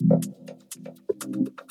Thank you.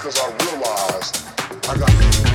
because I realized I got.